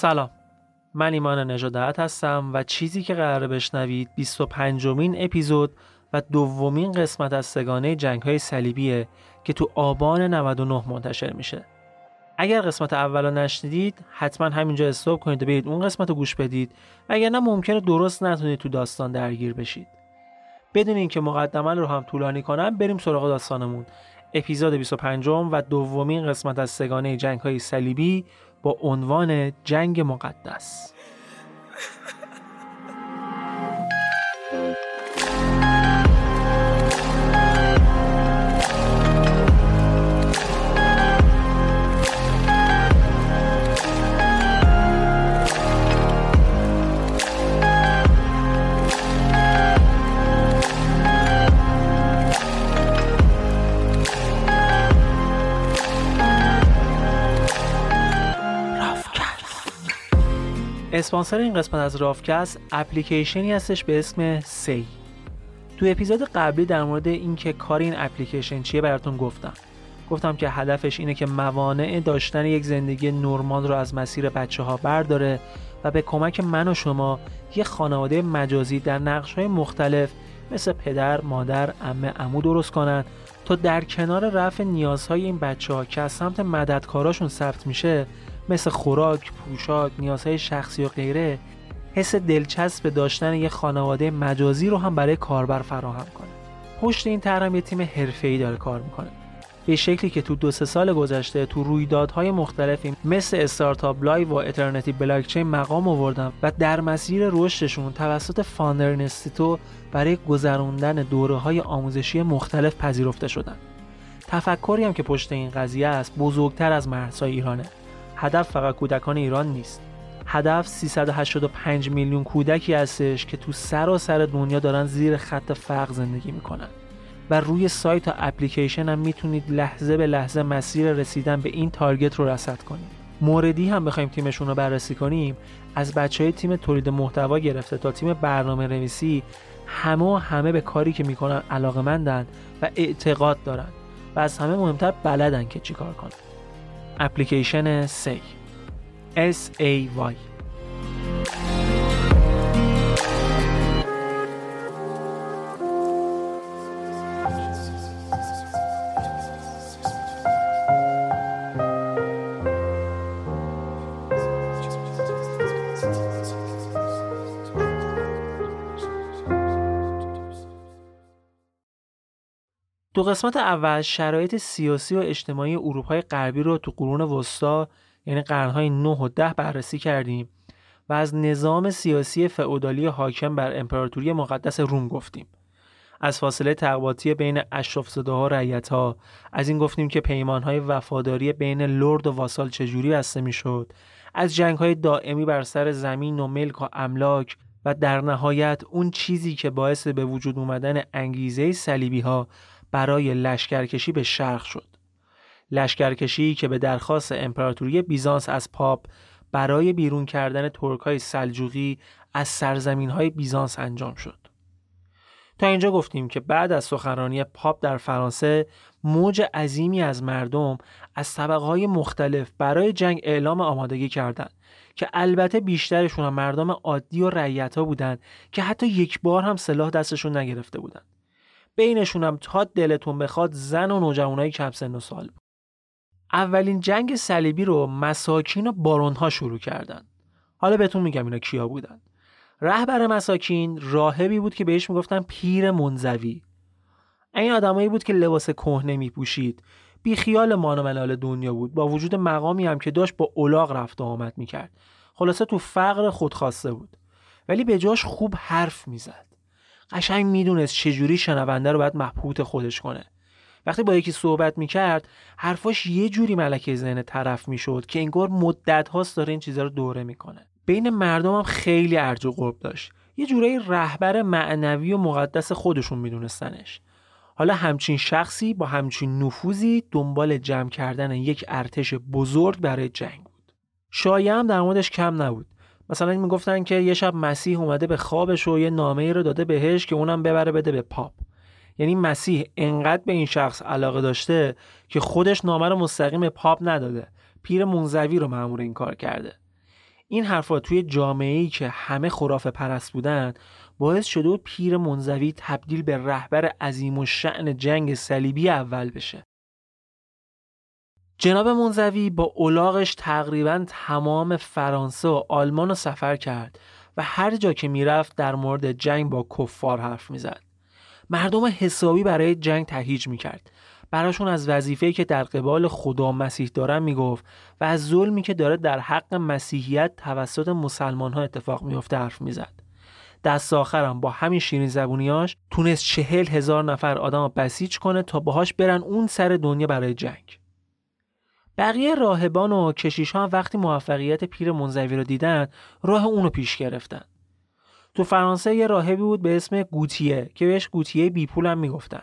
سلام. من ایمان نژادت هستم و چیزی که قراره بشنوید 25 مین اپیزود و دومین قسمت از سگانه جنگ های صلیبیه که تو آبان 99 منتشر میشه. اگر قسمت اول نشنیدید حتما همینجا استوب کنید و برید اون قسمت رو گوش بدید و اگر نه ممکنه درست نتونید تو داستان درگیر بشید. بدون اینکه مقدمه رو هم طولانی کنم بریم سراغ داستانمون. اپیزود 25 و دومین قسمت از سگانه جنگ های صلیبی با عنوان جنگ مقدس. اسپانسر این قسمت از رافکست اپلیکیشنی هستش به اسم سی تو اپیزود قبلی در مورد اینکه کار این اپلیکیشن چیه براتون گفتم. گفتم که هدفش اینه که موانع داشتن یک زندگی نرمال رو از مسیر بچه ها برداره و به کمک من و شما یه خانواده مجازی در نقش های مختلف مثل پدر، مادر، امه، امو درست کنن تا در کنار رفع نیازهای این بچه ها که از سمت مددکاراشون ثبت میشه مثل خوراک، پوشاک، نیازهای شخصی و غیره حس دلچسب داشتن یه خانواده مجازی رو هم برای کاربر فراهم کنه. پشت این طرح یه تیم حرفه‌ای داره کار می‌کنه. به شکلی که تو دو سه سال گذشته تو رویدادهای مختلفی مثل Startup Live و Eternity Blockchain مقام آوردن و در مسیر رشدشون توسط Founder Institute برای گذروندن دوره های آموزشی مختلف پذیرفته شدن. تفکری هم که پشت این قضیه است بزرگتر از مرزهای ایرانه. هدف فقط کودکان ایران نیست. هدف 385 میلیون کودکی هستش که تو سراسر دنیا دارن زیر خط فقر زندگی می‌کنن. و روی سایت و اپلیکیشن هم می‌تونید لحظه به لحظه مسیر رسیدن به این تارگت رو رصد کنید. موردی هم بخوایم تیمشون رو بررسی کنیم از بچه های تیم تولید محتوا گرفته تا تیم برنامه نویسی همه و همه به کاری که می‌کنن علاقه و اعتقاد دارن و از همه مهمتر بلدن که چیکار کنن. اپلیکیشن سی S-A-Y تو قسمت اول شرایط سیاسی و اجتماعی اروپای غربی رو تو قرون وسطا یعنی قرنهای 9 و 10 بررسی کردیم و از نظام سیاسی فئودالی حاکم بر امپراتوری مقدس روم گفتیم. از فاصله تقواتی بین اشرافزاده ها و رعیت ها از این گفتیم که پیمان های وفاداری بین لرد و واسال چجوری بسته می‌شد از جنگ های دائمی بر سر زمین و ملک و املاک و در نهایت اون چیزی که باعث به وجود اومدن انگیزه صلیبی ها برای لشکرکشی به شرق شد. لشکرکشی که به درخواست امپراتوری بیزانس از پاپ برای بیرون کردن ترکای سلجوقی از سرزمین های بیزانس انجام شد. تا اینجا گفتیم که بعد از سخنرانی پاپ در فرانسه موج عظیمی از مردم از طبقه های مختلف برای جنگ اعلام آمادگی کردند که البته بیشترشون هم مردم عادی و رعیت ها بودند که حتی یک بار هم سلاح دستشون نگرفته بودند. بینشون هم تا دلتون بخواد زن و نوجوانای کم سن و سال بود. اولین جنگ صلیبی رو مساکین و بارونها شروع کردن. حالا بهتون میگم اینا کیا بودن. رهبر مساکین راهبی بود که بهش می‌گفتن پیر منزوی. این آدمایی بود که لباس کهنه میپوشید. بی خیال مان و ملال دنیا بود با وجود مقامی هم که داشت با اولاغ رفت و آمد می‌کرد. خلاصه تو فقر خودخواسته بود. ولی به جاش خوب حرف می‌زد. قشنگ می‌دونست چجوری شنونده رو باید مبهوت خودش کنه. وقتی با یکی صحبت می‌کرد حرفاش یه جوری ملکه ذهن طرف می‌شد که انگار مدت هاست داره این چیزا رو دوره می‌کنه. بین مردم هم خیلی ارج و قرب داشت. یه جورایی رهبر معنوی و مقدس خودشون میدونستنش. حالا همچین شخصی با همچین نفوذی دنبال جمع کردن یک ارتش بزرگ برای جنگ بود. شایعه هم در موردش کم نبود. مثلا می‌گفتن که یه شب مسیح اومده به خوابش و یه نامه ای رو داده بهش که اونم ببره بده به پاپ. یعنی مسیح انقدر به این شخص علاقه داشته که خودش نامه رو مستقیم پاپ نداده. پیر منزوی رو مأمور این کار کرده. این حرفا توی جامعه ای که همه خرافه پرست بودن باعث شده و پیر منزوی تبدیل به رهبر عظیم و شعن جنگ صلیبی اول بشه. جناب منزوی با اولاغش تقریبا تمام فرانسه و آلمان رو سفر کرد و هر جا که می‌رفت در مورد جنگ با کفار حرف می‌زد. مردم حسابی برای جنگ تهیج می‌کرد. براشون از وظیفه‌ای که در قبال خدا مسیح دارن می‌گفت و از ظلمی که داره در حق مسیحیت توسط مسلمان ها اتفاق میفته حرف می‌زد. دست آخرم با همین شیرین زبونیاش تونست چهل هزار نفر آدم بسیج کنه تا باهاش برن اون سر دنیا برای جنگ. بقیه راهبان و کشیش ها وقتی موفقیت پیر منزوی رو دیدن راه اونو پیش گرفتن. تو فرانسه یه راهبی بود به اسم گوتیه که بهش گوتیه بی پول هم می‌گفتن.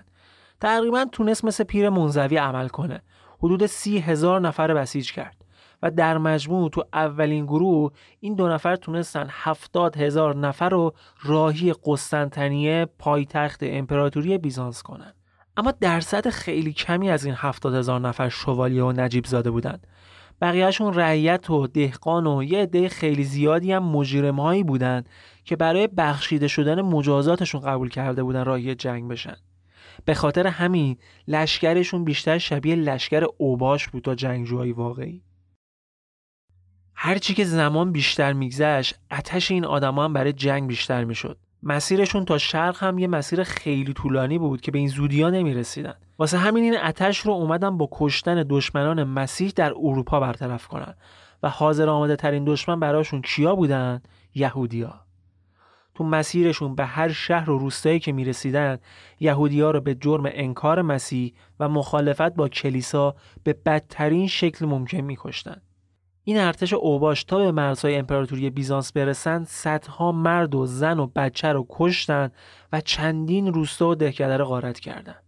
تقریبا تونست مثل پیر منزوی عمل کنه. حدود سی هزار نفر بسیج کرد. و در مجموع تو اولین گروه این دو نفر تونستن هفتاد هزار نفر رو راهی قسطنطنیه پایتخت امپراتوری بیزانس کنن. اما درصد خیلی کمی از این هفتاد هزار نفر شوالیه و نجیب زاده بودند. بقیهشون رعیت و دهقان و یه عده خیلی زیادی هم مجرم بودند که برای بخشیده شدن مجازاتشون قبول کرده بودن راهی جنگ بشن. به خاطر همین لشکرشون بیشتر شبیه لشکر اوباش بود تا جنگجوهای واقعی. هرچی که زمان بیشتر میگذشت اتش این آدما هم برای جنگ بیشتر می‌شد مسیرشون تا شرق هم یه مسیر خیلی طولانی بود که به این زودی ها نمی رسیدن. واسه همین این اتش رو اومدن با کشتن دشمنان مسیح در اروپا برطرف کنن و حاضر آماده ترین دشمن براشون کیا بودن؟ یهودیا. تو مسیرشون به هر شهر و روستایی که می رسیدن یهودیا رو به جرم انکار مسیح و مخالفت با کلیسا به بدترین شکل ممکن می کشتن. این ارتش اوباش تا به مرزهای امپراتوری بیزانس برسند صدها مرد و زن و بچه رو کشتن و چندین روستا و دهکده رو غارت کردند.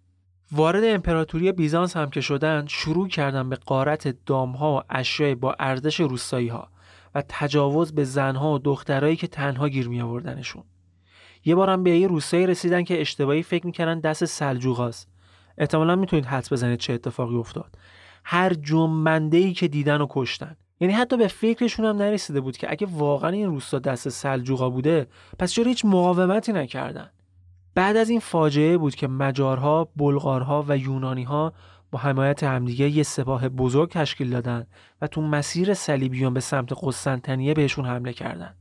وارد امپراتوری بیزانس هم که شدن شروع کردن به قارت دامها و اشیای با ارزش روستایی ها و تجاوز به زنها و دخترایی که تنها گیر می آوردنشون. یه بارم به یه روستایی رسیدن که اشتباهی فکر می‌کردن دست سلجوقاست. احتمالا می‌تونید حدس بزنید چه اتفاقی افتاد. هر جنبنده ای که دیدن و کشتن یعنی حتی به فکرشون هم نرسیده بود که اگه واقعا این روستا دست سلجوقا بوده پس چرا هیچ مقاومتی نکردن بعد از این فاجعه بود که مجارها، بلغارها و یونانیها با حمایت همدیگه یه سپاه بزرگ تشکیل دادن و تو مسیر صلیبیون به سمت قسطنطنیه بهشون حمله کردند.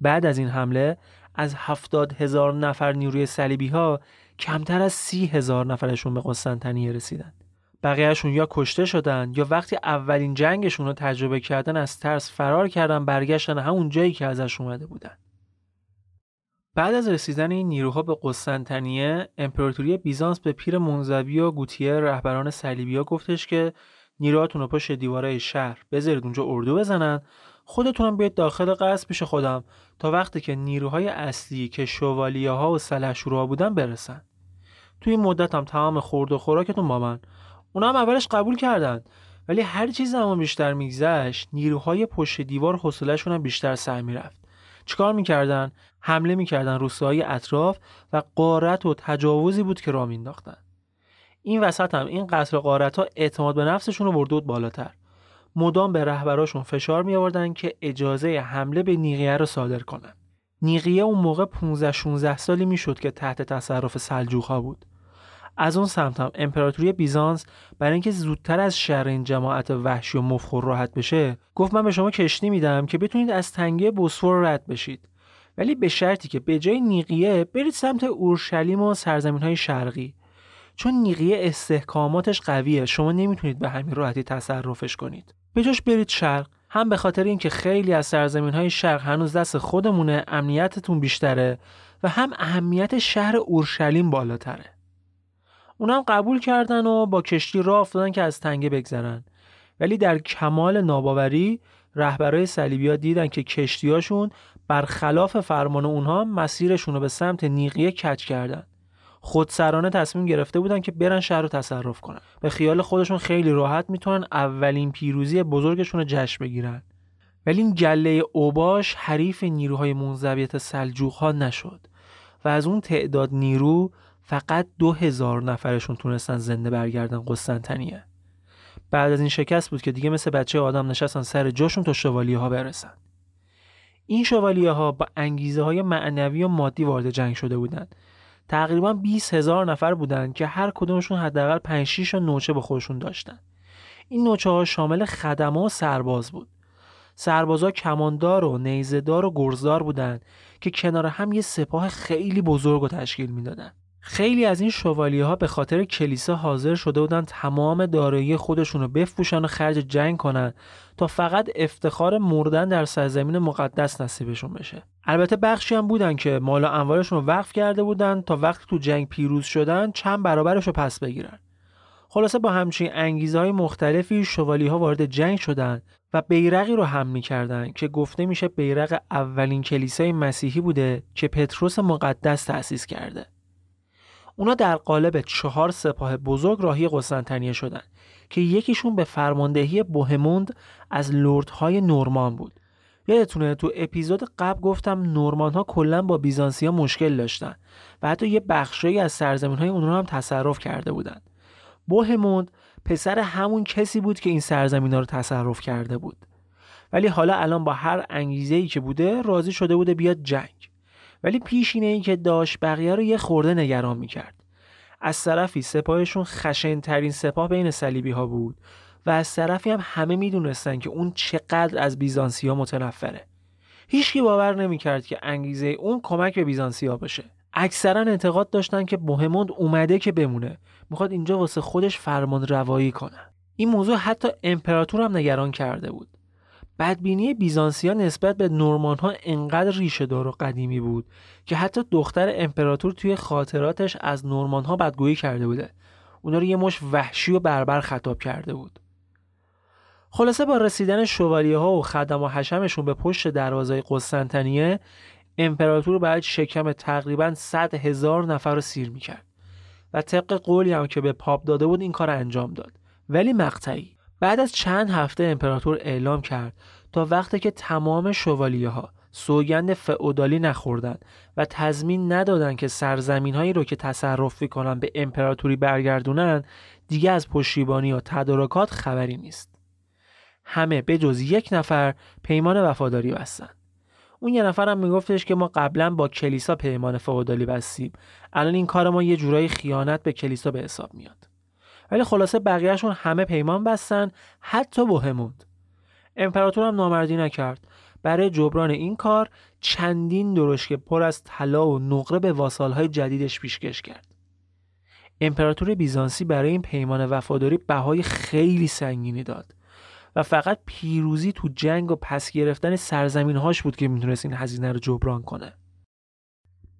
بعد از این حمله از هفتاد هزار نفر نیروی صلیبی ها کمتر از سی هزار نفرشون به قسطنطنیه رسیدن. بقیهشون یا کشته شدن یا وقتی اولین جنگشون رو تجربه کردن از ترس فرار کردن برگشتن همون جایی که ازش اومده بودن. بعد از رسیدن این نیروها به قسطنطنیه امپراتوری بیزانس به پیر منزوی و گوتیه رهبران صلیبیا گفتش که نیروهاتون رو پشت دیوارای شهر بذارید اونجا اردو بزنن. خودتونم بیاید داخل قصر پیش خودم تا وقتی که نیروهای اصلی که شوالیه ها و سلحشورها بودن برسن. توی این مدت هم تمام خورد و خوراکتون با من. اونا هم اولش قبول کردن ولی هر چیز زمان بیشتر میگذشت نیروهای پشت دیوار حوصلهشون هم بیشتر سر می‌رفت. چیکار می‌کردن؟ حمله می‌کردن روستاهای اطراف و قارت و تجاوزی بود که راه مینداختن این وسط هم این قصر قارت ها اعتماد به نفسشون رو برده بالاتر. مدام به رهبراشون فشار می آوردن که اجازه حمله به نیقیه رو صادر کنن. نیقیه اون موقع 15 16 سالی می‌شد که تحت تصرف سلجوق ها بود. از اون سمت هم. امپراتوری بیزانس برای اینکه زودتر از شر این جماعت وحشی و مفخور راحت بشه گفت من به شما کشتی میدم که بتونید از تنگه بوسفور رد بشید. ولی به شرطی که به جای نیقیه برید سمت اورشلیم و سرزمین های شرقی. چون نیقیه استحکاماتش قویه شما نمی‌تونید به همین راحتی تصرفش کنید. به جاش برید شرق. هم به خاطر اینکه خیلی از سرزمین های شرق هنوز دست خودمونه امنیتتون بیشتره و هم اهمیت شهر اورشلیم بالاتره. اونا قبول کردن و با کشتی راه افتادن که از تنگه بگذرن. ولی در کمال ناباوری رهبرای صلیبیا دیدن که کشتیاشون برخلاف فرمان اونها مسیرشون رو به سمت نیقیه کچ کردن. خودسرانه تصمیم گرفته بودن که برن شهر رو تصرف کنن. به خیال خودشون خیلی راحت می‌تونن اولین پیروزی بزرگشون رو جشن بگیرن. ولی این گله اوباش حریف نیروهای منضبیت سلجوق ها نشد و از اون تعداد نیرو فقط دو هزار نفرشون تونستن زنده برگردن قسطنطنیه. بعد از این شکست بود که دیگه مثل بچه آدم نشستن سر جاشون تا شوالیه ها برسن. این شوالیه ها با انگیزه های معنوی و مادی وارد جنگ شده بودند تقریبا 20 هزار نفر بودند که هر کدومشون حداقل 5 6 نوچه به خودشون داشتن. این نوچه ها شامل خدمه و سرباز بود. سربازا کماندار و نیزهدار و گرزدار بودند که کنار هم یه سپاه خیلی بزرگ و تشکیل می‌دادند خیلی از این شوالیه ها به خاطر کلیسا حاضر شده بودن تمام دارایی خودشون رو بفروشن و خرج جنگ کنن تا فقط افتخار مردن در سرزمین مقدس نصیبشون بشه. البته بخشی هم بودن که مال و اموالشون رو وقف کرده بودن تا وقتی تو جنگ پیروز شدن چند برابرش رو پس بگیرن. خلاصه با همچین انگیزه های مختلفی شوالی ها وارد جنگ شدن و بیرقی رو هم می‌کردن که گفته میشه بیرق اولین کلیسای مسیحی بوده که پتروس مقدس تأسیس کرده. اونا در قالب چهار سپاه بزرگ راهی قسطنطنیه شدند که یکیشون به فرماندهی بوهموند از لردهای نورمان بود. یادتونه تو اپیزود قبل گفتم نورمان ها کلا با بیزانسیا مشکل داشتن و حتی یه بخشی از سرزمین های اونها هم تصرف کرده بودند. بوهموند پسر همون کسی بود که این سرزمین ها رو تصرف کرده بود. ولی حالا الان با هر انگیزه ای که بوده راضی شده بوده بیاد جنگ. ولی پیشینه ای که داشت بقیه رو یه خورده نگران می‌کرد. از طرفی سپاهشون خشن ترین سپاه بین صلیبی ها بود و از طرفی هم همه می‌دونستن که اون چقدر از بیزانسیا متنفره. هیچکی باور نمی‌کرد که انگیزه اون کمک به بیزانسیا باشه. اکثرا اعتقاد داشتن که بوهموند اومده که بمونه. می‌خواد اینجا واسه خودش فرمان روایی کنه. این موضوع حتی امپراتور هم نگران کرده بود. بدبینی بیزانسیا نسبت به نورمان ها انقدر ریشه دار و قدیمی بود که حتی دختر امپراتور توی خاطراتش از نورمان ها بدگویی کرده بوده. اونا رو یه مش وحشی و بربر خطاب کرده بود. خلاصه با رسیدن شوالیه ها و خدم و حشمشون به پشت دروازه قسطنطنیه امپراتور باید شکم تقریبا 100 هزار نفر رو سیر می‌کرد و طبق قولی هم که به پاپ داده بود این کار انجام داد. ولی مقطعی. بعد از چند هفته امپراتور اعلام کرد تا وقتی که تمام شوالیه ها سوگند فئودالی نخوردن و تضمین ندادن که سرزمین هایی رو که تصرف کنن به امپراتوری برگردونن دیگه از پشتیبانی یا تدارکات خبری نیست. همه به جز یک نفر پیمان وفاداری بستن. اون یه نفرم میگفتش که ما قبلا با کلیسا پیمان فئودالی بستیم. الان این کار ما یه جورایی خیانت به کلیسا به حساب میاد. ولی خلاصه بقیهشون همه پیمان بستن حتی بوهموند امپراتور هم نامردی نکرد. برای جبران این کار چندین درشک پر از طلا و نقره به واسالهای جدیدش پیشکش کرد. امپراتور بیزانسی برای این پیمان وفاداری بهای خیلی سنگینی داد و فقط پیروزی تو جنگ و پس گرفتن سرزمین هاش بود که می‌تونست این هزینه رو جبران کنه.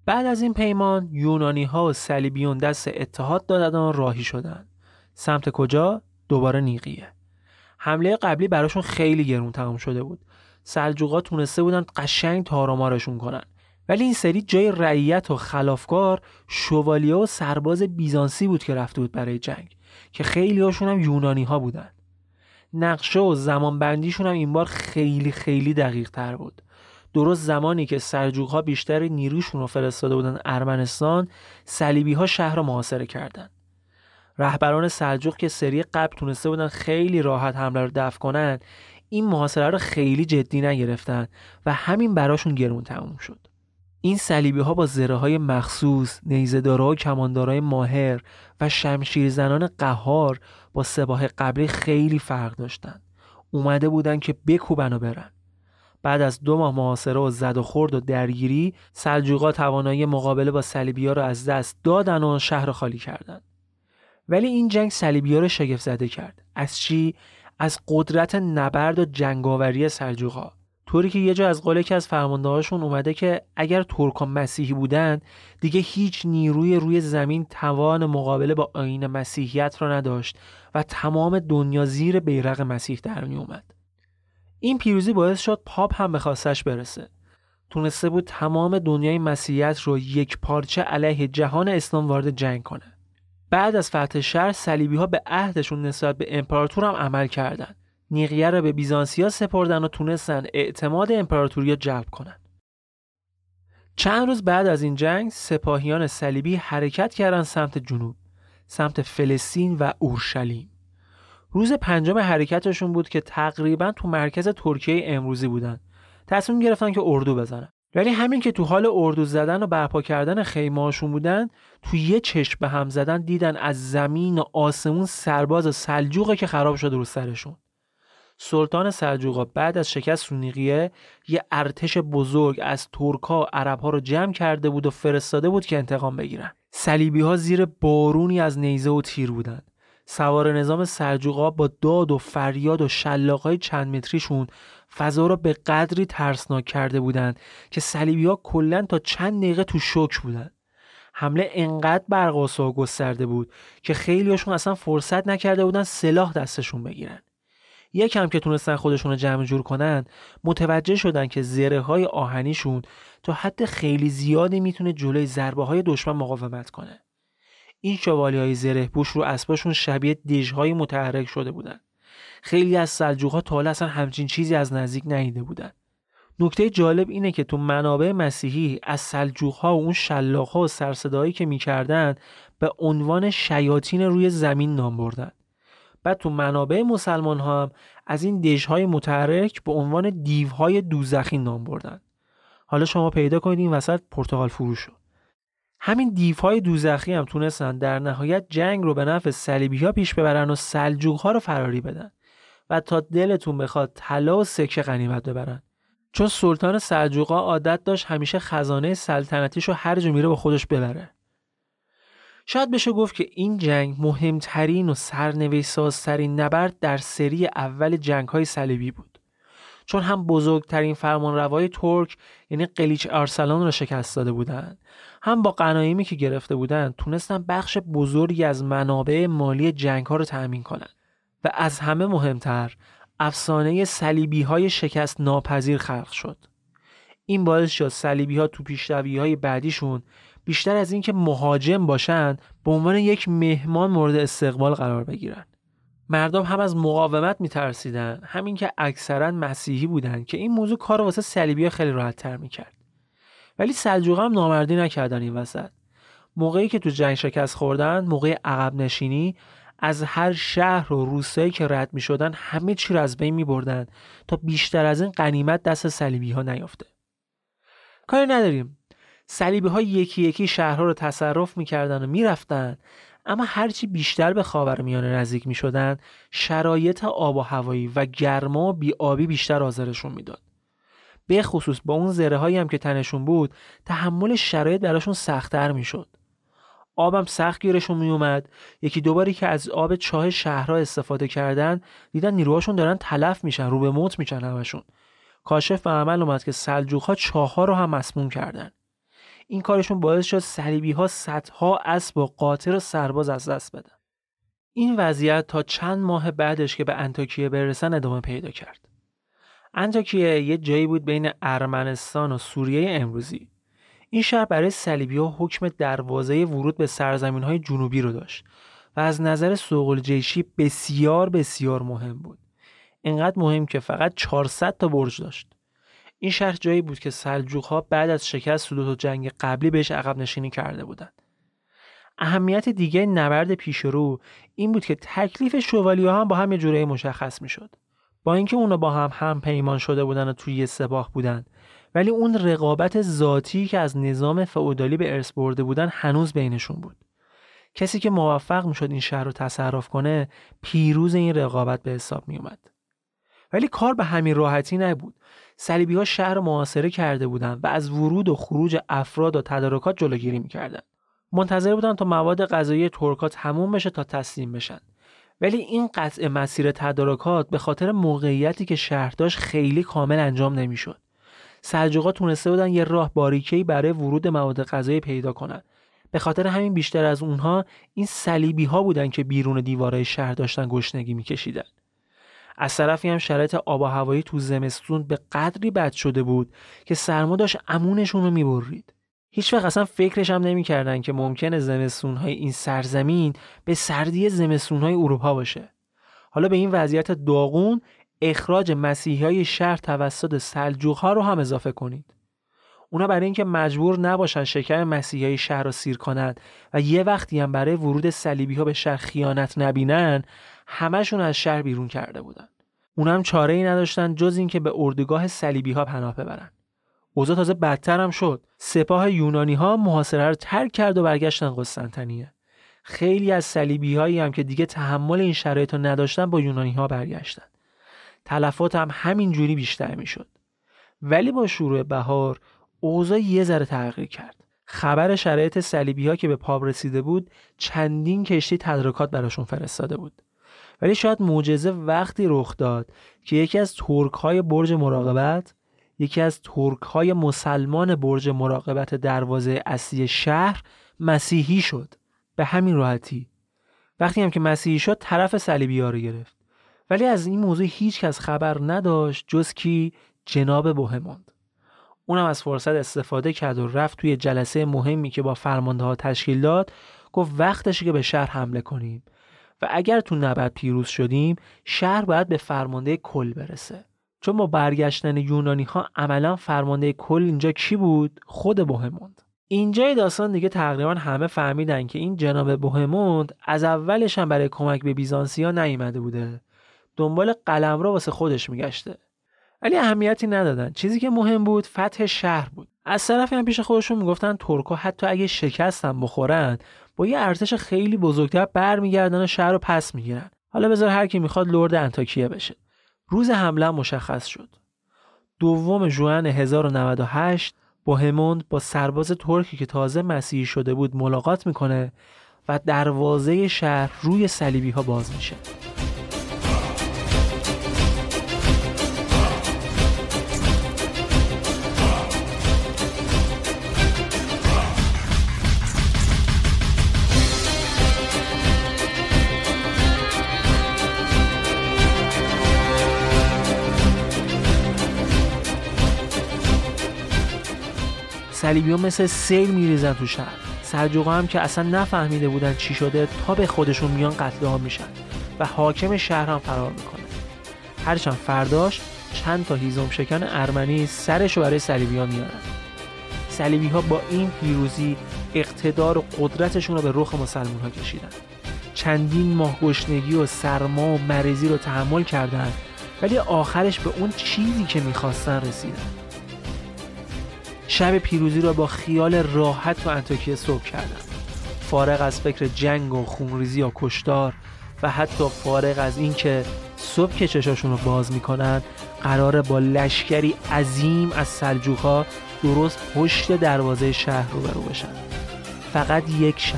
بعد از این پیمان یونانی ها و صلیبیون دست اتحاد دادن و راهی شدن سمت کجا؟ دوباره نیقیه. حمله قبلی براشون خیلی گرون تمام شده بود. سلجوقا تونسته بودن قشنگ تارامارشون کنن. ولی این سری جای رعیت و خلافکار شوالیه و سرباز بیزانسی بود که رفته بود برای جنگ که خیلی هاشون هم یونانی ها بودن. نقشه و زمان بندیشون هم این بار خیلی خیلی دقیق تر بود. درست زمانی که سرجوق ها بیشتر نیروشون رو فرستاده بودن ارمنستان صلیبی ها شهر رو محاصره کردن. رهبران سلجوق که سری قبل تونسته بودن خیلی راحت حمله رو دفع کنن این محاصره رو خیلی جدی نگرفتن و همین براشون گرون تموم شد این صلیبی ها با زره های مخصوص، نیزدارا و کماندارای ماهر و شمشیر زنان قهار با سباه قبلی خیلی فرق داشتن. اومده بودن که بکوبن و برن. بعد از دو ماه محاصره و زد و خورد و درگیری سلجوقا توانایی مقابله با صلیبی ها رو از دست دادن و شهر خالی کردند. ولی این جنگ صلیبی ها رو شگفت زده کرد. از چی؟ از قدرت نبرد و جنگاوری سلجوقا. طوری که یه جا از قول که از فرماندهاشون اومده که اگر ترکان مسیحی بودن دیگه هیچ نیروی روی زمین توان مقابله با آین مسیحیت را نداشت و تمام دنیا زیر بیرق مسیح در می اومد. این پیروزی باعث شد پاپ هم به خواستش برسه. تونسته بود تمام دنیای مسیحیت رو یک پارچه علیه جهان اسلام وارد جنگ کنه. بعد از فتح شهر صلیبی ها به عهدشون نسبت به امپراتور هم عمل کردند. نیقیه را به بیزانسیا سپردن و تونستن اعتماد امپراتوری جلب کنند. چند روز بعد از این جنگ سپاهیان صلیبی حرکت کردند سمت جنوب سمت فلسطین و اورشلیم روز پنجم حرکتشون بود که تقریبا تو مرکز ترکیه امروزی بودن تصمیم گرفتن که اردو بزنن ولی همین که تو حال اردو زدن و برپا کردن خیمهاشون بودن تو یه چشم به هم زدن دیدن از زمین و آسمون سرباز سلجوقه که خراب شده رو سرشون. سلطان سلجوقا بعد از شکست رونیقیه یه ارتش بزرگ از ترکا و عربها رو جمع کرده بود و فرستاده بود که انتقام بگیرن. صلیبی ها زیر بارونی از نیزه و تیر بودند سوار نظام سلجوقا با داد و فریاد و شلاقهای چند متریشون فضا را به قدری ترسناک کرده بودند که صلیبی ها کلا تا چند دقیقه تو شوک بودند. حمله انقدر برقاسا و گسترده بود که خیلیاشون اصلا فرصت نکرده بودن سلاح دستشون بگیرن. یکم که تونستن خودشون رو جمع جور کنن متوجه شدن که زره های آهنیشون تا حد خیلی زیادی می‌تونه جلوی ضربه های دشمن مقاومت کنه. این شوالی های زره بوش رو اسباشون شبیه های متحرک شده بودن. خیلی از سلجوقها تا حالا اصلا همچین چیزی از نزدیک ندیده بودن. نکته جالب اینه که تو منابع مسیحی از سلجوقها و اون شلاقها و سرصدایی که می‌کردن به عنوان شیاطین روی زمین نام بردن. بعد تو منابع مسلمان ها هم از این دژهای متحرک به عنوان دیوهای دوزخی نام بردن. حالا شما پیدا کنید این وسط پرتغال فروش شد همین دیوهای دوزخی هم تونستن در نهایت جنگ رو به نفع صلیبی ها پیش ببرن و سلجوق ها رو فراری بدن و تا دلتون بخواد طلا و سکه غنیمت ببرن. چون سلطان سلجوقا عادت داشت همیشه خزانه سلطنتیش رو هر جا میره با خودش ببره. شاید بشه گفت که این جنگ مهمترین و سرنوشت سازترین نبرد در سری اول جنگ های صلیبی بود. چون هم بزرگترین فرمانروای ترک یعنی قلیچ ارسلان را شکست داده بودند. هم با قنایمی که گرفته بودند تونستن بخش بزرگی از منابع مالی جنگ ها رو تأمین کنند و از همه مهمتر افسانه صلیبی های شکست ناپذیر خلق شد. این باعث شد صلیبی ها تو پیشروی های بعدیشون بیشتر از اینکه مهاجم باشند به عنوان یک مهمان مورد استقبال قرار بگیرند مردم هم از مقاومت میترسیدن. همین که اکثرا مسیحی بودند که این موضوع کار واسه صلیبی خیلی راحت تر می‌کرد. ولی سلجوقا هم نامردی نکردن این وسط. موقعی که تو جنگ شکست خوردن موقع عقب نشینی از هر شهر و روستایی که رد می شدن همه چی رو از بین می بردن تا بیشتر از این قنیمت دست صلیبی ها نیافته. کاری نداریم. صلیبی ها یکی یکی شهرها رو تصرف می‌کردن و می‌رفتن اما هرچی بیشتر به خاورمیانه نزدیک می شدن شرایط آب و هوایی و گرما و بیابی بیشتر آزارشون می‌داد. به خصوص با اون زره هایی هم که تنشون بود تحمل شرایط براشون سختتر می‌شد. آبم سخت گیرشون می اومد یکی دوباری که از آب چاه شهرها استفاده کردن دیدن نیروهاشون دارن تلف میشن رو به موت میشن همشون. کاشف به عمل اومد که سلجوق ها چاه رو هم مسموم کردن. این کارشون باعث شد صلیبی ها صدها اسب و قاطر و سرباز از دست بدن. این وضعیت تا چند ماه بعدش که به انتاکیه برسن ادامه پیدا کرد. انتاکیه یه جایی بود بین ارمنستان و سوریه امروزی. این شهر برای صلیبی ها حکم دروازه ورود به سرزمین های جنوبی رو داشت و از نظر سوق جیشی بسیار بسیار مهم بود. اینقدر مهم که فقط 400 تا برج داشت. این شهر جایی بود که سلجوق ها بعد از شکست دو جنگ قبلی بهش عقب نشینی کرده بودند. اهمیت دیگه نبرد پیش رو این بود که تکلیف شوالیه هم با هم یه جورایی مشخص می‌شد. با اینکه اونا با هم هم پیمان شده بودن و توی سپاه بودن. ولی اون رقابت ذاتی که از نظام فئودالی به ارث برده بودن هنوز بینشون بود. کسی که موفق می‌شد این شهر رو تصرف کنه پیروز این رقابت به حساب می اومد. ولی کار به همین راحتی نبود. صلیبی ها شهر محاصره کرده بودند و از ورود و خروج افراد و تدارکات جلوگیری می‌کردند منتظر بودن تا مواد غذایی ترکا تموم بشه تا تسلیم بشن. ولی این قطع مسیر تدارکات به خاطر موقعیتی که شهر داشت خیلی کامل انجام نمی‌شد. سلجوقا تونسته بودن یه راه باریکی برای ورود مواد غذایی پیدا کنند به خاطر همین بیشتر از اونها این صلیبی ها بودن که بیرون دیوارهای شهر داشتن گشنگی میکشیدن. از طرفی هم شرایط آب و هوایی تو زمستون به قدری بد شده بود که سرما داشت امونشون رو می‌برید. هیچ وقت اصلا فکرش هم نمی‌کردن که ممکنه زمستون های این سرزمین به سردی زمستون های اروپا باشه. حالا به این وضعیت داغون اخراج مسیحی های شهر توسط سلجوق ها رو هم اضافه کنید. اونا برای اینکه مجبور نباشن شکر مسیحی های شهر رو سیر کنند و یه وقتی هم برای ورود صلیبی ها به شهر خیانت نبینن همشون از شهر بیرون کرده بودن. اونم چاره ای نداشتن جز اینکه به اردوگاه صلیبی ها پناه ببرن. اوضاع تازه بدتر هم شد. سپاه یونانی ها محاصره رو ترک کرد و برگشتن قسطنطنیه. خیلی از صلیبی هایی هم که دیگه تحمل این شرایط رو نداشتن با یونانی ها برگشتن. تلفات هم همین جوری بیشتر می‌شد. ولی با شروع بهار اوضاع یه ذره تغییر کرد. خبر شرایط صلیبی ها که به پاب رسیده بود چندین کشتی تدارکات براشون فرستاده بود. ولی شاید معجزه وقتی رخ داد که یکی از ترک های برج مراقبت یکی از ترک های مسلمان برج مراقبت دروازه اصلی شهر مسیحی شد. به همین راحتی. وقتی هم که مسیحی شد طرف صلیبی رو گرفت. ولی از این موضوع هیچ کس خبر نداشت جز کی؟ جناب بوهموند اونم از فرصت استفاده کرد و رفت توی جلسه مهمی که با فرمانده ها تشکیل داد گفت وقتشه که به شهر حمله کنیم. و اگر تو نبرد پیروز شدیم شهر باید به فرمانده کل برسه. چون با برگشتن یونانی ها عملا فرمانده کل اینجا کی بود؟ خود بوهموند. اینجای داستان دیگه تقریبا همه فهمیدن که این جناب بوهموند از اولش هم برای کمک به بیزانسیا نیامده بوده. دنبال قلمرو واسه خودش میگشته. ولی اهمیتی ندادن. چیزی که مهم بود فتح شهر بود. از طرفی هم پیش خودشون می‌گفتن ترکا حتی اگه شکستم بخورن با یه ارتش خیلی بزرگتر برمیگردن و شهر رو پس می‌گیرن. حالا بذار هر کی می‌خواد لرد انتاکیه بشه. روز حمله مشخص شد. دوم ژوئن 1098 بوهموند با سرباز ترکی که تازه مسیحی شده بود ملاقات می‌کنه و دروازه شهر روی صلیبی ها باز میشه. صلیبی ها مثل سیل میریزن تو شهر. سلجوقا هم که اصلا نفهمیده بودن چی شده تا به خودشون میان قتل ها میشن و حاکم شهر هم فرار می‌کنه. هرچند فرداش چند تا هیزم شکن ارمنی سرش برای صلیبی ها میارن. صلیبی ها با این پیروزی اقتدار و قدرتشون رو به رخ مسلمان ها کشیدن. چندین ماه گشنگی و سرما و مریضی رو تحمل کردند ولی آخرش به اون چیزی که می‌خواستن رسیدن. شب پیروزی را با خیال راحت و انتاکیه صبح کردن فارغ از فکر جنگ و خونریزی یا کشتار و حتی فارغ از اینکه صبح که چشاشون رو باز می‌کنن قراره با لشکری عظیم از سلجوقها درست پشت دروازه شهر روبرو بشن. فقط یک شب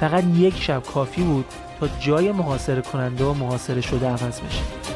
فقط یک شب کافی بود تا جای محاصره کننده و محاصره شده عوض بشه.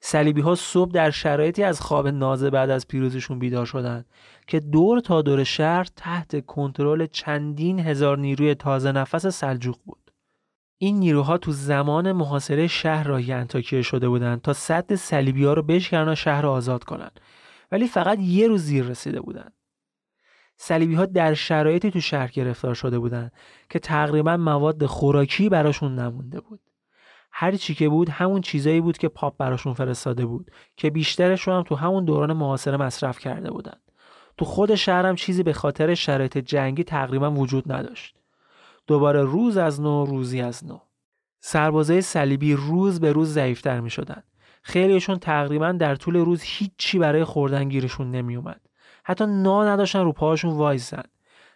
صلیبی ها صبح در شرایطی از خواب نازه بعد از پیروزیشون بیدار شدند که دور تا دور شهر تحت کنترل چندین هزار نیروی تازه نفس سلجوق بود. این نیروها تو زمان محاصره شهر راهی انتاکیه شده بودند تا صد صلیبی ها رو بشکنن و شهر رو آزاد کنند. ولی فقط یه روز زیر رسیده بودند. صلیبی ها در شرایطی تو شهر گرفتار شده بودند که تقریبا مواد خوراکی براشون نمونده بود. هر چی که بود همون چیزایی بود که پاپ براشون فرستاده بود که بیشترش رو هم تو همون دوران معاصره مصرف کرده بودن. تو خود شهرم چیزی به خاطر شرایط جنگی تقریبا وجود نداشت. دوباره روز از نو روزی از نو. سربازای صلیبی روز به روز ضعیفتر می شدن خیلیشون تقریبا در طول روز هیچی برای خوردن گیرشون نمی اومد. حتی نا نداشتن رو پاهاشون وایزن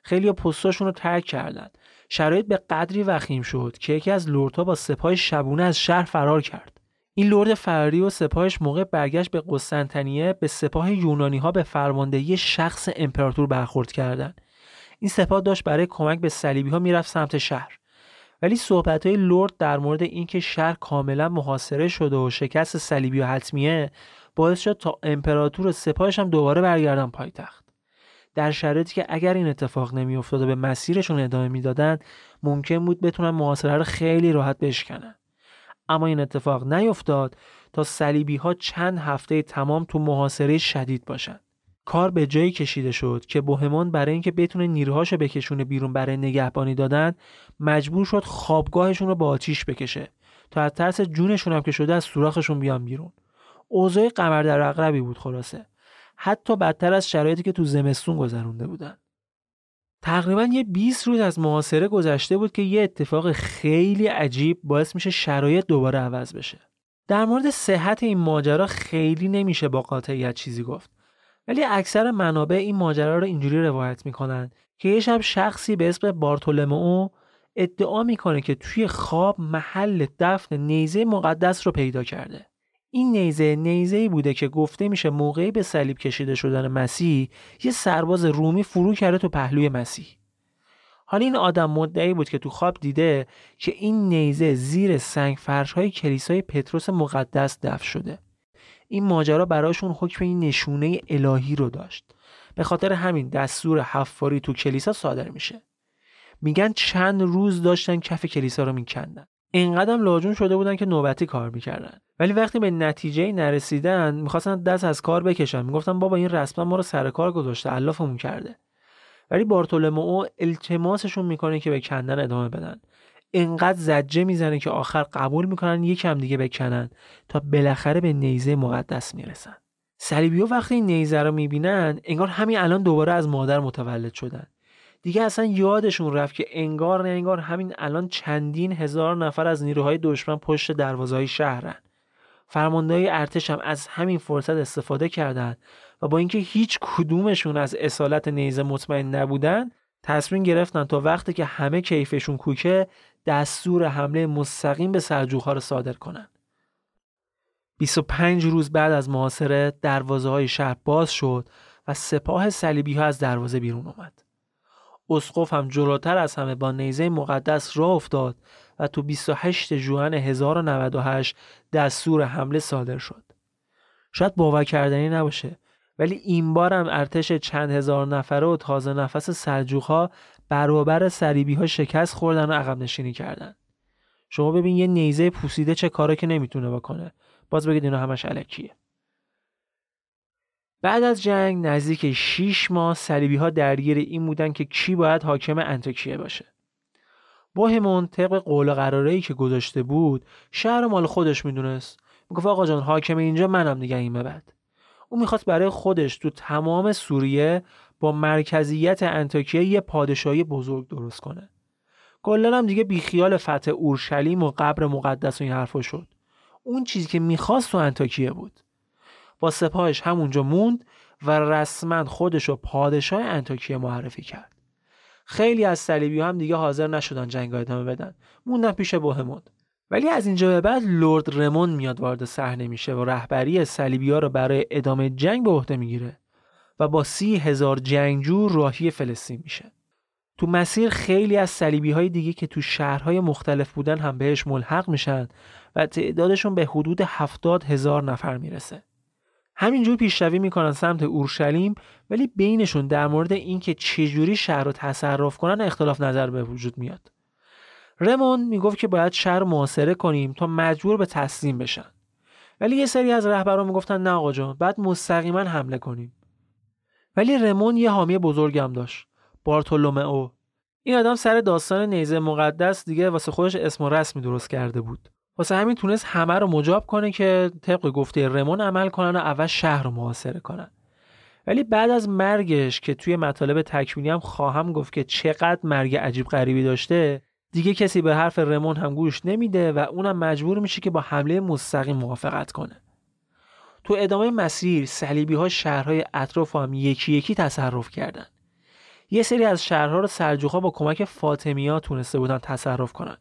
خیلی پستاشون رو ترک کردند. شرایط به قدری وخیم شد که یکی از لردها با سپاه شبونه از شهر فرار کرد. این لرد فراری و سپاهش موقع برگشت به قسطنطنیه به سپاه یونانی ها به فرماندهی شخص امپراتور برخورد کردند. این سپاه داشت برای کمک به صلیبی ها می‌رفت سمت شهر. ولی صحبت های لرد در مورد اینکه شهر کاملا محاصره شده و شکست صلیبی و حتمیه باعث شد تا امپراتور و سپاهش هم دوباره برگردن پایتخت. در شرایطی که اگر این اتفاق نمیافتاد و به مسیرشون ادامه می‌دادند ممکن بود بتونن محاصره رو خیلی راحت بشکنن. اما این اتفاق نیفتاد تا صلیبی ها چند هفته تمام تو محاصره شدید باشند کار به جایی کشیده شد که بوهمان برای اینکه بتونه نیروهاشو بکشونه بیرون برای نگهبانی دادن مجبور شد خوابگاهشون رو با آتیش بکشه تا از ترس جونشون هم که شده از سوراخشون بیان بیرون. اوضاع قمر در اقربی بود خلاصه. حتی بدتر از شرایطی که تو زمستون گذرونده بودن. تقریبا یه 20 روز از محاصره گذشته بود که یه اتفاق خیلی عجیب باعث میشه شرایط دوباره عوض بشه. در مورد صحت این ماجرا خیلی نمیشه با قاطعیت چیزی گفت. ولی اکثر منابع این ماجرا رو اینجوری روایت می‌کنن که یه شب شخصی به اسم بارتولمئو ادعا می‌کنه که توی خواب محل دفن نیزه مقدس رو پیدا کرده. این نیزه نیزه ای بوده که گفته میشه موقعی به صلیب کشیده شدن مسیح یه سرباز رومی فرو کرده تو پهلوی مسیح. حالا این آدم مدعی بود که تو خواب دیده که این نیزه زیر سنگ فرش های کلیسای پتروس مقدس دفن شده. این ماجرا براشون حکم این نشونه الهی رو داشت. به خاطر همین دستور حفاری تو کلیسا صادر میشه. میگن چند روز داشتن کف کلیسا رو میکندن. اینقدر لاجون شده بودن که نوبتی کار می‌کردن. ولی وقتی به نتیجه نرسیدن می‌خواستن دست از کار بکشن. می‌گفتن بابا این رسما ما رو سر کار گذاشته علافمون کرده. ولی بارتولمئو التماسشون می‌کنه که به کندن ادامه بدن. انقدر زجه می‌زنه که آخر قبول می‌کنن یکم دیگه بکنن تا بالاخره به نیزه مقدس می‌رسن. صلیبیو وقتی این نیزه رو می‌بینن انگار همین الان دوباره از مادر متولد شدن. دیگه اصلا یادشون رفت که انگار نه انگار همین الان چندین هزار نفر از نیروهای دشمن پشت دروازه های شهرن فرماندهای ارتش هم از همین فرصت استفاده کردند و با اینکه هیچ کدومشون از اصالت نیزه مطمئن نبودن تصمیم گرفتن تا وقتی که همه کیفشون کوکه دستور حمله مستقیم به سلجوقها رو صادر کنند. 25 روز بعد از محاصره دروازه های شهر باز شد و سپاه صلیبی ها از دروازه بیرون اومد. اسقف هم جلوتر از همه با نیزه مقدس راه افتاد و تو 28 ژوئن 1098 دستور حمله صادر شد. شاید باور کردنی نباشه ولی این بار هم ارتش چند هزار نفره و تازه نفس سلجوقها برابر سریبی ها شکست خوردن و عقب نشینی کردن. شما ببین یه نیزه پوسیده چه کاره که نمی‌تونه بکنه. باز بگید اینا همش علکیه. بعد از جنگ نزدیک 6 ماه صلیبی ها درگیر این بودن که کی باید حاکم انتکیه باشه. بوهمون طبق قول قراره ای که گذاشته بود شهر مال خودش می‌دونست. می‌گفت آقا جان حاکم اینجا منم دیگه این بعد. او می‌خواست برای خودش تو تمام سوریه با مرکزیت انتاکیه یه پادشاهی بزرگ درست کنه. کلا هم دیگه بیخیال فتح اورشلیم و قبر مقدس و این حرفا شد. اون چیزی که می‌خواست تو انتاکیه بود. با سپاهش همونجا موند و رسما خودش رو پادشاه انتاکیه معرفی کرد. خیلی از صلیبی هم دیگه حاضر نشدن جنگ ادامه بدن. موندن پیش بوهموند. ولی از اینجا به بعد لرد رمون میاد وارد صحنه میشه و رهبری صلیبیا رو برای ادامه جنگ به عهده می‌گیره و با سی هزار جنگجو راهی فلسطین میشه. تو مسیر خیلی از صلیبی های دیگه که تو شهرهای مختلف بودن هم بهش ملحق میشن و تعدادشون به حدود هفتاد هزار نفر می‌رسه. همینجور پیشروی می‌کنن سمت اورشلیم ولی بینشون در مورد اینکه چجوری شهر رو تصرف کنن اختلاف نظر به وجود میاد. رمون می‌گفت که باید شهر محاصره کنیم تا مجبور به تسلیم بشن. ولی یه سری از رهبران می‌گفتن نه آقا جان بعد مستقیما حمله کنیم. ولی رمون یه حامی بزرگم داشت. بارتولومئو. این آدم سر داستان نیزه مقدس دیگه واسه خودش اسم و رسمی درست کرده بود. واسه همین تونست همه رو مجاب کنه که طبق گفته رمون عمل کنن و اول شهر رو محاصره کنن. ولی بعد از مرگش که توی مطالب تکمیلی هم خواهم گفت که چقدر مرگ عجیب غریبی داشته دیگه کسی به حرف رمون هم گوش نمیده و اونم مجبور میشه که با حمله مستقیم موافقت کنه. تو ادامه مسیر صلیبی ها شهرهای اطراف هم یکی یکی تصرف کردن. یه سری از شهرها رو سلجوقها با کمک فاطمیا تونسته بودن تصرف کنن.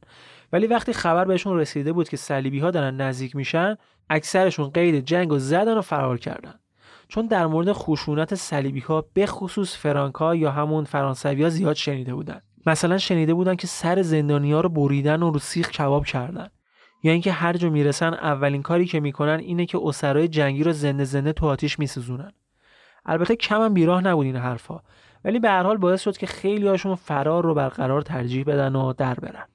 ولی وقتی خبر بهشون رسیده بود که صلیبی ها دارن نزدیک میشن، اکثرشون قید جنگ و زدن و فرار کردن. چون در مورد خشونت صلیبی ها به خصوص فرانکا یا همون فرانسوی ها زیاد شنیده بودن. مثلا شنیده بودن که سر زندانیا رو بریدن و رو سیخ کباب کردن یا اینکه هر جا می‌رسن اولین کاری که می‌کنن اینه که اسرای جنگی رو زنده زنده تو آتیش میسوزونن البته کم هم بیراه نبود این حرفا ولی به هر حال باعث شد که خیلی هاشون فرار رو برقرار ترجیح بدن و در برن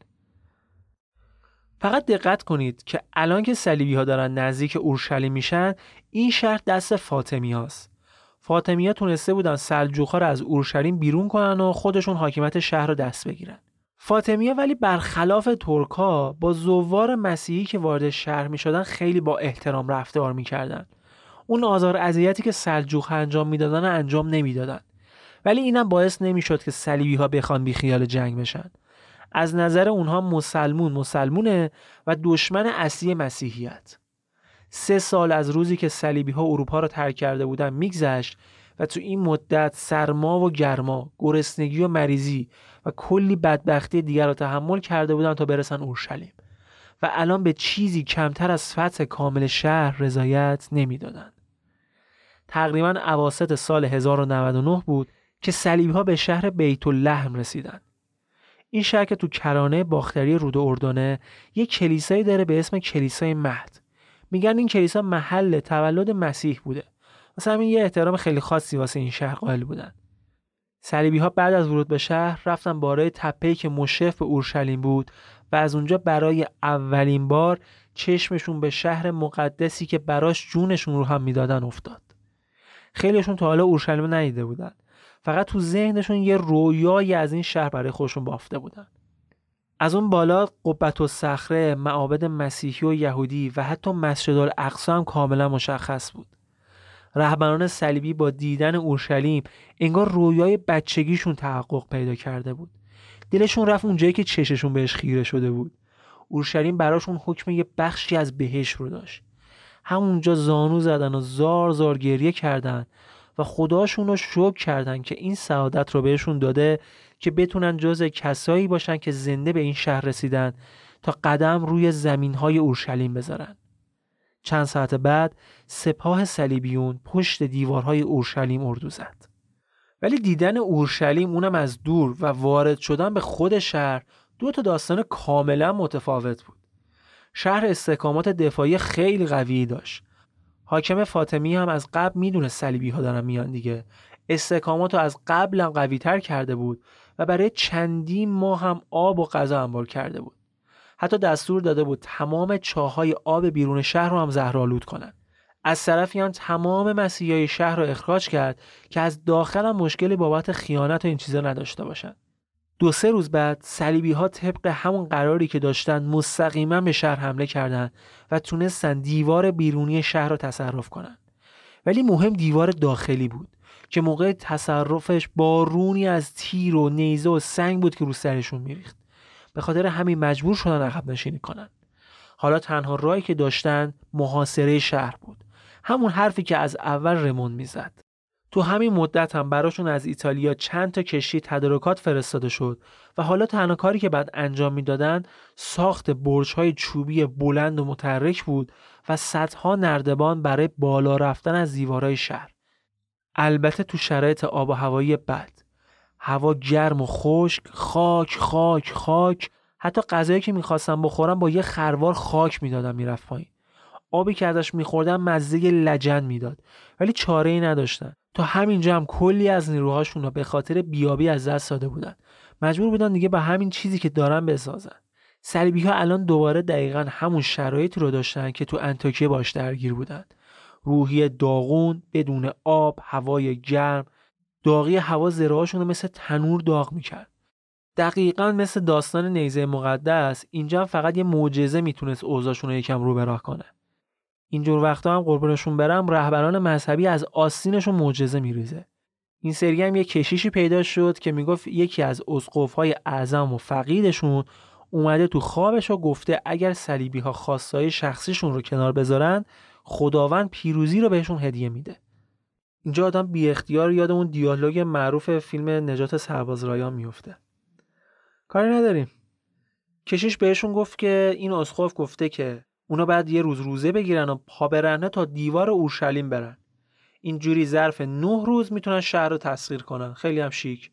فقط دقت کنید که الان که صلیبی ها دارن نزدیک اورشلیم میشن این شهر دست فاطمی هاست. فاطمیه تونسته بودن سلجوقها رو از اورشلیم بیرون کنن و خودشون حاکمیت شهر رو دست بگیرن. فاطمیه ولی برخلاف ترکا با زوار مسیحی که وارد شهر می شدن خیلی با احترام رفتار می‌کردن. اون آزار اذیتی که سلجوق انجام می‌دادن انجام نمی‌دادن. ولی اینم باعث نمی‌شد که صلیبی ها بخوان بی خیال جنگ بشن. از نظر اونها مسلمون مسلمونه و دشمن اصلی مسیحیت سه سال از روزی که صلیبی ها اروپا را ترک کرده بودن میگذشت و تو این مدت سرما و گرما، گرسنگی و مریضی و کلی بدبختی دیگر را تحمل کرده بودن تا برسن اورشلیم و الان به چیزی کمتر از فتح کامل شهر رضایت نمی‌دادند. تقریبا اواسط سال 1099 بود که صلیبی ها به شهر بیت اللحم رسیدند. این شهر که تو کرانه باختری رود اردنه یک کلیسایی داره به اسم کلیسای مهد. میگن این کلیسا محل تولد مسیح بوده. مثلا همین یه احترام خیلی خاصی واسه این شهر قائل بودن. صلیبی ها بعد از ورود به شهر رفتن بالای تپه‌ای که مشرف به اورشلیم بود و از اونجا برای اولین بار چشمشون به شهر مقدسی که براش جونشون رو هم می‌دادن افتاد. خیلیشون تا حالا اورشلیم ندیده بودن. فقط تو ذهنشون یه رویایی از این شهر برای خودشون بافته بودن. از اون بالا قبت و صخره معابد مسیحی و یهودی و حتی مسجد الاقصا هم کاملا مشخص بود. رهبران صلیبی با دیدن اورشلیم انگار رویای بچگیشون تحقق پیدا کرده بود. دلشون رفت اونجایی که چششون بهش خیره شده بود. اورشلیم براشون حکم یه بخشی از بهش رو داشت. همونجا زانو زدن و زار زار گریه کردن. و خداشون رو شکر کردن که این سعادت رو بهشون داده که بتونن جز کسایی باشن که زنده به این شهر رسیدن تا قدم روی زمین های اورشلیم بذارن. چند ساعت بعد سپاه صلیبیون پشت دیوارهای اورشلیم اردو زد. ولی دیدن اورشلیم اونم از دور و وارد شدن به خود شهر دو تا داستان کاملا متفاوت بود. شهر استحکامات دفاعی خیلی قوی داشت. حاکم فاطمی هم از قبل می‌دونه صلیبی ها دارن میان دیگه. استحکامات رو از قبل هم قوی تر کرده بود و برای چندین ماه هم آب و غذا انبار کرده بود. حتی دستور داده بود تمام چاهای آب بیرون شهر رو هم زهرآلود کنن. از طرفی هم تمام مسیحای شهر رو اخراج کرد که از داخل هم مشکلی بابت خیانت و این چیزا نداشته باشن. دو سه روز بعد صلیبی ها طبق همون قراری که داشتن مستقیما به شهر حمله کردند و تونستن دیوار بیرونی شهر رو تصرف کنن. ولی مهم دیوار داخلی بود که موقع تصرفش بارونی از تیر و نیزه و سنگ بود که رو سرشون میریخت. به خاطر همین مجبور شدن عقب نشینی کنن. حالا تنها راهی که داشتن محاصره شهر بود. همون حرفی که از اول رمون می‌زد. تو همین مدت هم براشون از ایتالیا چند تا کشتی تدارکات فرستاده شد و حالا تنها کاری که بعد انجام می‌دادن ساخت برج های چوبی بلند و متحرک بود و صدها نردبان برای بالا رفتن از دیوارهای شهر. البته تو شرایط آب و هوایی بد. هوا گرم و خشک خاک خاک خاک. حتی غذایی که می‌خواستم بخورم با یه خروار خاک می‌دادم می‌رفت پایین. آبی که ازش میخوردم مزه لجن می‌داد. ولی چاره ای نداشتن. تا همینجا هم کلی از نیروهاشون رو به خاطر بیابی از دست داده بودن. مجبور بودن دیگه به همین چیزی که دارن بسازن. صلیبی ها الان دوباره دقیقا همون شرایطی رو داشتن که تو انتاکیه باش درگیر بودن. روحی داغون بدون آب هوای گرم داغی هوا زراعشون رو مثل تنور داغ می‌کرد. دقیقا مثل داستان نیزه مقدس اینجا فقط یه معجزه می‌تونست اوضاعشون رو یکم رو براه کنه. اینجور وقتا هم قربانشون برم رهبران مذهبی از آستینشون معجزه میریزه. این سری هم یه کشیشی پیدا شد که می‌گفت یکی از های اعظم و فقیدشون اومده تو خوابش و گفته اگر صلیبی ها خواستای شخصیشون رو کنار بذارن خداوند پیروزی رو بهشون هدیه میده. اینجا آدم بی اختیار یاد اون دیالوگ معروف فیلم نجات سرباز رایان میفته کاری نداریم. کشیش بهشون گفت که این اسقف گفته که اونا بعد یه روز روزه بگیرن و پا برهنه تا دیوار اورشلیم برن. اینجوری ظرف نه روز می‌تونن شهر رو تسخیر کنن. خیلی هم شیک.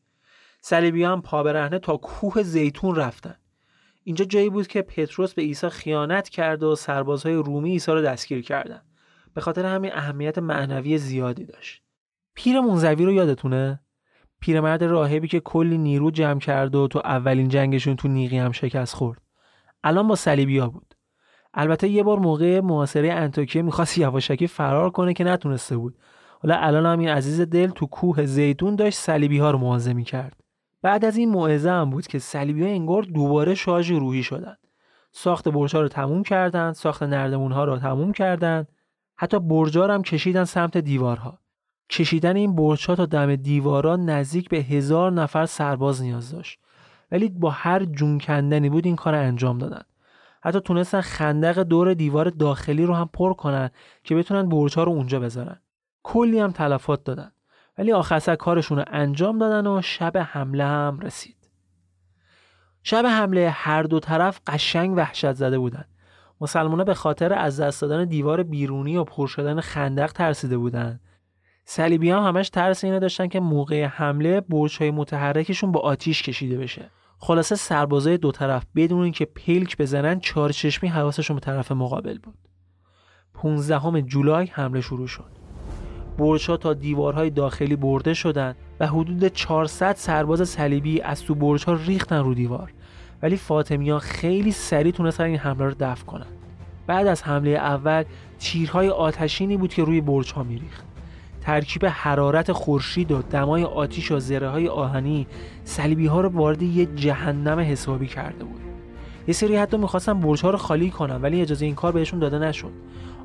صلیبی هم پا برهنه تا کوه زیتون رفتن. اینجا جایی بود که پتروس به عیسی خیانت کرد و سربازهای رومی عیسی رو دستگیر کردن. به خاطر همین اهمیت معنوی زیادی داشت. پیر منزوی رو یادتونه؟ پیرمرد راهبی که کلی نیرو جمع کرد و تو اولین جنگشون تو نیقی هم شکست خورد. الان با صلیبیا بود. البته یه بار موقع محاصره انتوکیه می‌خواست یواشکی فرار کنه که نتونسته بود. حالا الان هم این عزیز دل تو کوه زیتون داشت صلیبی ها رو موازه می‌کرد. بعد از این موعظه هم بود که صلیبی ها انگار دوباره شارژ روحی شدن. ساخت برج رو تموم کردن ساخت نردمون ها رو تموم کردن. حتی برجا هم کشیدن سمت دیوارها. کشیدن این برج تا دم دیوارا نزدیک به هزار نفر سرباز نیاز داشت. ولی با هر جون کندنی بود این کار انجام دادن. حتی تونستن خندق دور دیوار داخلی رو هم پر کنن که بتونن برج رو اونجا بذارن کلی هم تلفات دادن ولی آخر کارشون رو انجام دادن و شب حمله هم رسید شب حمله هر دو طرف قشنگ وحشت زده بودن مسلمان‌ها به خاطر از دست دادن دیوار بیرونی و پر شدن خندق ترسیده بودند. صلیبی هم همش ترس اینو داشتن که موقع حمله برج‌های متحرکشون با آتیش کشیده بشه. خلاصه سربازای دو طرف بدون اینکه پلک بزنن چشمی حواسشون به طرف مقابل بود. 15 جولای حمله شروع شد. برج‌ها تا دیوارهای داخلی برده شدند و حدود 400 سرباز صلیبی از تو برج‌ها ریختن رو دیوار ولی فاطمی خیلی سریع تونستن این حمله رو دفع کنن بعد از حمله اول تیرهای آتشینی بود که روی برج ها میریخت ترکیب حرارت خورشید و دمای آتیش و زره های آهنی صلیبی ها رو وارد یه جهنم حسابی کرده بود. یه سری حتی می‌خواستن برج ها رو خالی کنن ولی اجازه این کار بهشون داده نشد.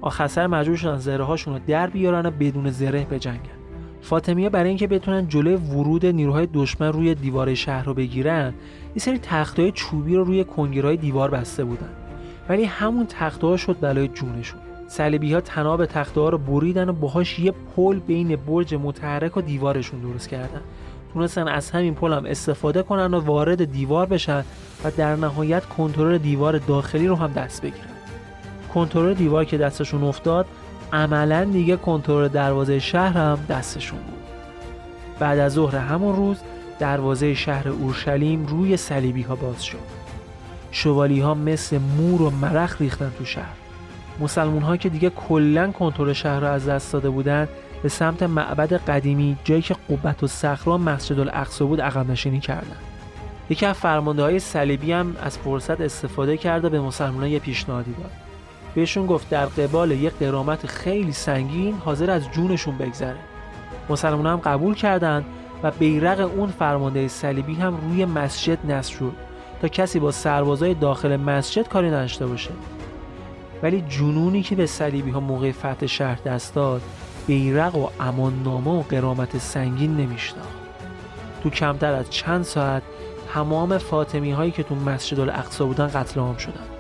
آخر مجبور شدن زره هاشون رو در بیارن و بدون زره بجنگن. فاطمیه برای اینکه بتونن جلوی ورود نیروهای دشمن روی دیوار شهر رو بگیرن یه سری تختای چوبی رو روی کنگرهای دیوار بسته بودن. ولی همون تخته شد بلای جونشون. صلیبی ها تناب تخته ها رو بریدن و باهاش یه پل بین برج متحرک و دیوارشون درست کردن. تونستن از همین پل هم استفاده کنن و وارد دیوار بشن و در نهایت کنترل دیوار داخلی رو هم دست بگیرن. کنترل دیوار که دستشون افتاد عملا دیگه کنترل دروازه شهر هم دستشون بود. بعد از ظهر همون روز دروازه شهر اورشلیم روی صلیبی ها باز شد. شوالی ها مثل مور و مرخ ریختن تو شهر. مسلمون ها که دیگه کلا کنترل شهر را از دست داده بودن به سمت معبد قدیمی جایی که قبت و صخره مسجد الاقصا بود عقب نشینی کردن. یکی از فرمانده های صلیبی هم از فرصت استفاده کرده به مسلمان یه پیشنهادی داد. بهشون گفت در قبال یک قرامت خیلی سنگین حاضر از جونشون بگذره. مسلمان هم قبول کردند و بیرق اون فرمانده صلیبی هم روی مسجد نصب شد تا کسی با سربازای داخل مسجد کاری نداشته باشه. ولی جنونی که به صلیبی ها موقع فتح شهر دست داد بیرق و اماننامه و قرامت سنگین نمیشناخت. تو کمتر از چند ساعت تمام فاطمی هایی که تو مسجد الاقصا بودن قتل عام شدن.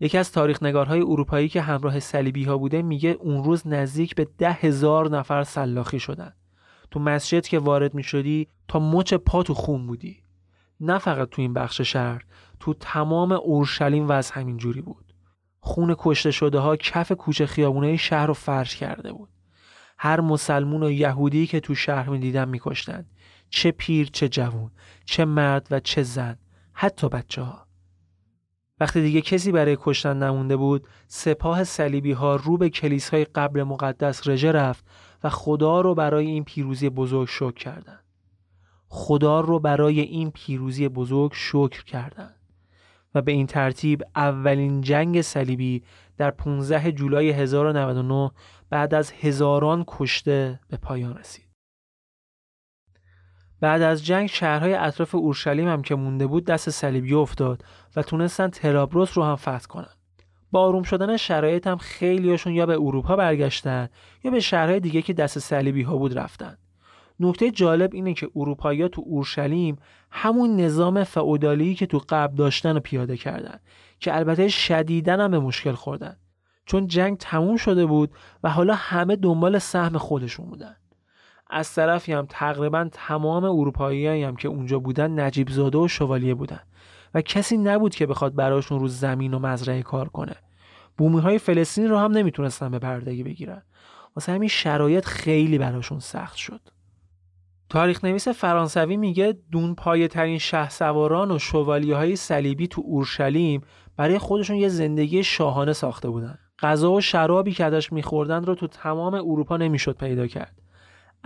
یکی از تاریخ نگارهای اروپایی که همراه صلیبی ها بوده میگه اون روز نزدیک به ده هزار نفر سلاخی شدن. تو مسجد که وارد می شدی تا مچ پا تو خون بودی. نه فقط تو این بخش شهر تو تمام اورشلیم وضع همین جوری بود. خون کشته شده ها کف کوچه خیابونه شهر رو فرش کرده بود. هر مسلمون و یهودی که تو شهر می دیدن می کشتن. چه پیر چه جوون چه مرد و چه زن حتی بچه ها وقتی دیگه کسی برای کشتن نمونده بود سپاه صلیبی ها رو به کلیسای قبر مقدس رژه رفت و خدا رو برای این پیروزی بزرگ شکر کردند. خدا رو برای این پیروزی بزرگ شکر کردند و به این ترتیب اولین جنگ صلیبی در 15 جولای 1099 بعد از هزاران کشته به پایان رسید. بعد از جنگ شهرهای اطراف اورشلیم هم که مونده بود دست صلیبی افتاد و تونستن ترابروس رو هم فتح کنن. با آروم شدن شرایط هم خیلیاشون یا به اروپا برگشتن یا به شهرهای دیگه که دست صلیبی ها بود رفتن. نکته جالب اینه که اروپایی‌ها تو اورشلیم همون نظام فئودالی که تو قبل داشتن رو پیاده کردن که البته شدیدن هم به مشکل خوردن چون جنگ تموم شده بود و حالا همه دنبال سهم خودشون بودن از طرفی هم تقریبا تمام اروپایی هم که اونجا بودن نجیب زاده و شوالیه بودن و کسی نبود که بخواد براشون رو زمین و مزرعه کار کنه. بومی های فلسطین رو هم نمی‌تونستن به پردگی بگیرن. واسه همین شرایط خیلی براشون سخت شد. تاریخ نویس فرانسوی میگه دون پایه ترین شه سواران و شوالیه های صلیبی تو اورشلیم برای خودشون یه زندگی شاهانه ساخته بودن. غذا و شرابی که ازش میخوردن رو تو تمام اروپا نمی‌شد پیدا کرد.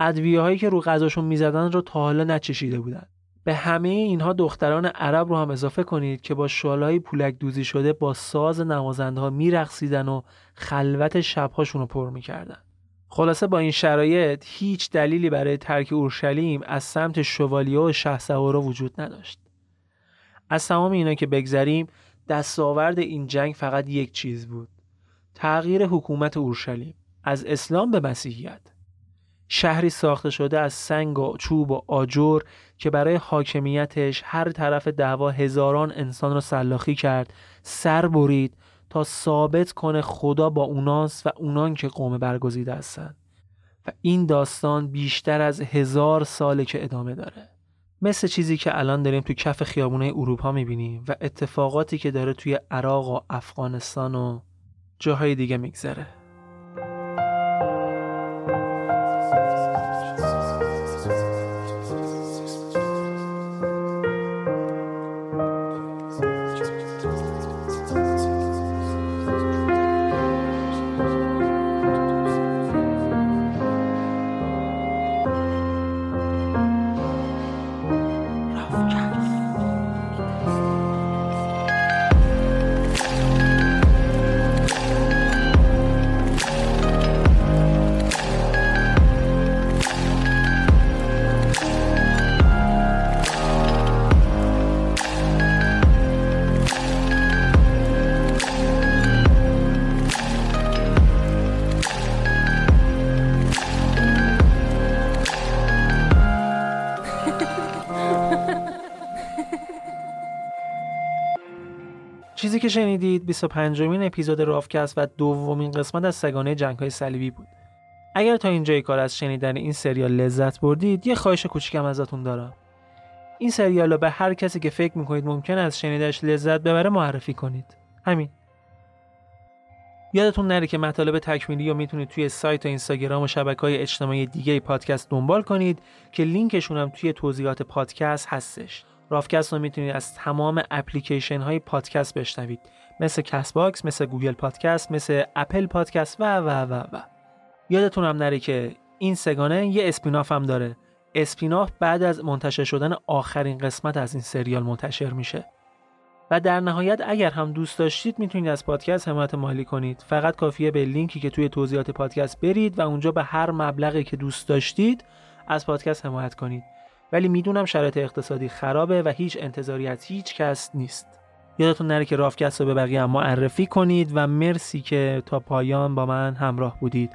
ادویه هایی که رو غذاشون می‌زدن رو تا حالا نچشیده بودن. به همه اینها دختران عرب رو هم اضافه کنید که با شالهای پولک دوزی شده با ساز نوازنده ها میرقصیدن و خلوت شبهاشون رو پر می‌کردن. خلاصه با این شرایط هیچ دلیلی برای ترک اورشلیم از سمت شوالیه و شهسوارا وجود نداشت. از تمام اینا که بگذریم دستاورد این جنگ فقط یک چیز بود. تغییر حکومت اورشلیم. از اسلام به مسیحیت. شهری ساخته شده از سنگ و چوب و آجر که برای حاکمیتش هر طرف دعوا هزاران انسان را سلاخی کرد سر برید تا ثابت کنه خدا با اوناست و اونان که قوم برگزیده هستند و این داستان بیشتر از هزار ساله که ادامه داره. مثل چیزی که الان داریم تو کف خیابونه اروپا می‌بینیم و اتفاقاتی که داره توی عراق و افغانستان و جاهای دیگه میگذره. شنیدید 25 مین اپیزود رافکست و دومین قسمت از سگانه جنگ های صلیبی بود. اگر تا اینجای کار از شنیدن این سریال لذت بردید یه خواهش کوچیکم ازتون دارم. این سریال رو به هر کسی که فکر می‌کنید ممکن از شنیدش لذت ببره معرفی کنید. همین. یادتون نره که مطالب تکمیلی رو می‌تونید توی سایت و اینستاگرام و شبکه های اجتماعی دیگه پادکست دنبال کنید که لینکشون هم توی توضیحات پادکست هستش. رافکست رو می‌تونید از تمام اپلیکیشن های پادکست بشنوید. مثل Castbox مثل Google Podcast مثل Apple Podcast و و و و. یادتون هم نره که این سه‌گانه یه spin-off هم داره. spin-off بعد از منتشر شدن آخرین قسمت از این سریال منتشر میشه. و در نهایت اگر هم دوست داشتید می‌تونید از پادکست حمایت مالی کنید. فقط کافیه به لینکی که توی توضیحات پادکست برید و اونجا به هر مبلغی که دوست داشتید از پادکست حمایت کنید. ولی می‌دونم شرایط اقتصادی خرابه و هیچ انتظاری از هیچ کس نیست. یادتون نره که رافکست رو به بقیه هم معرفی کنید و مرسی که تا پایان با من همراه بودید.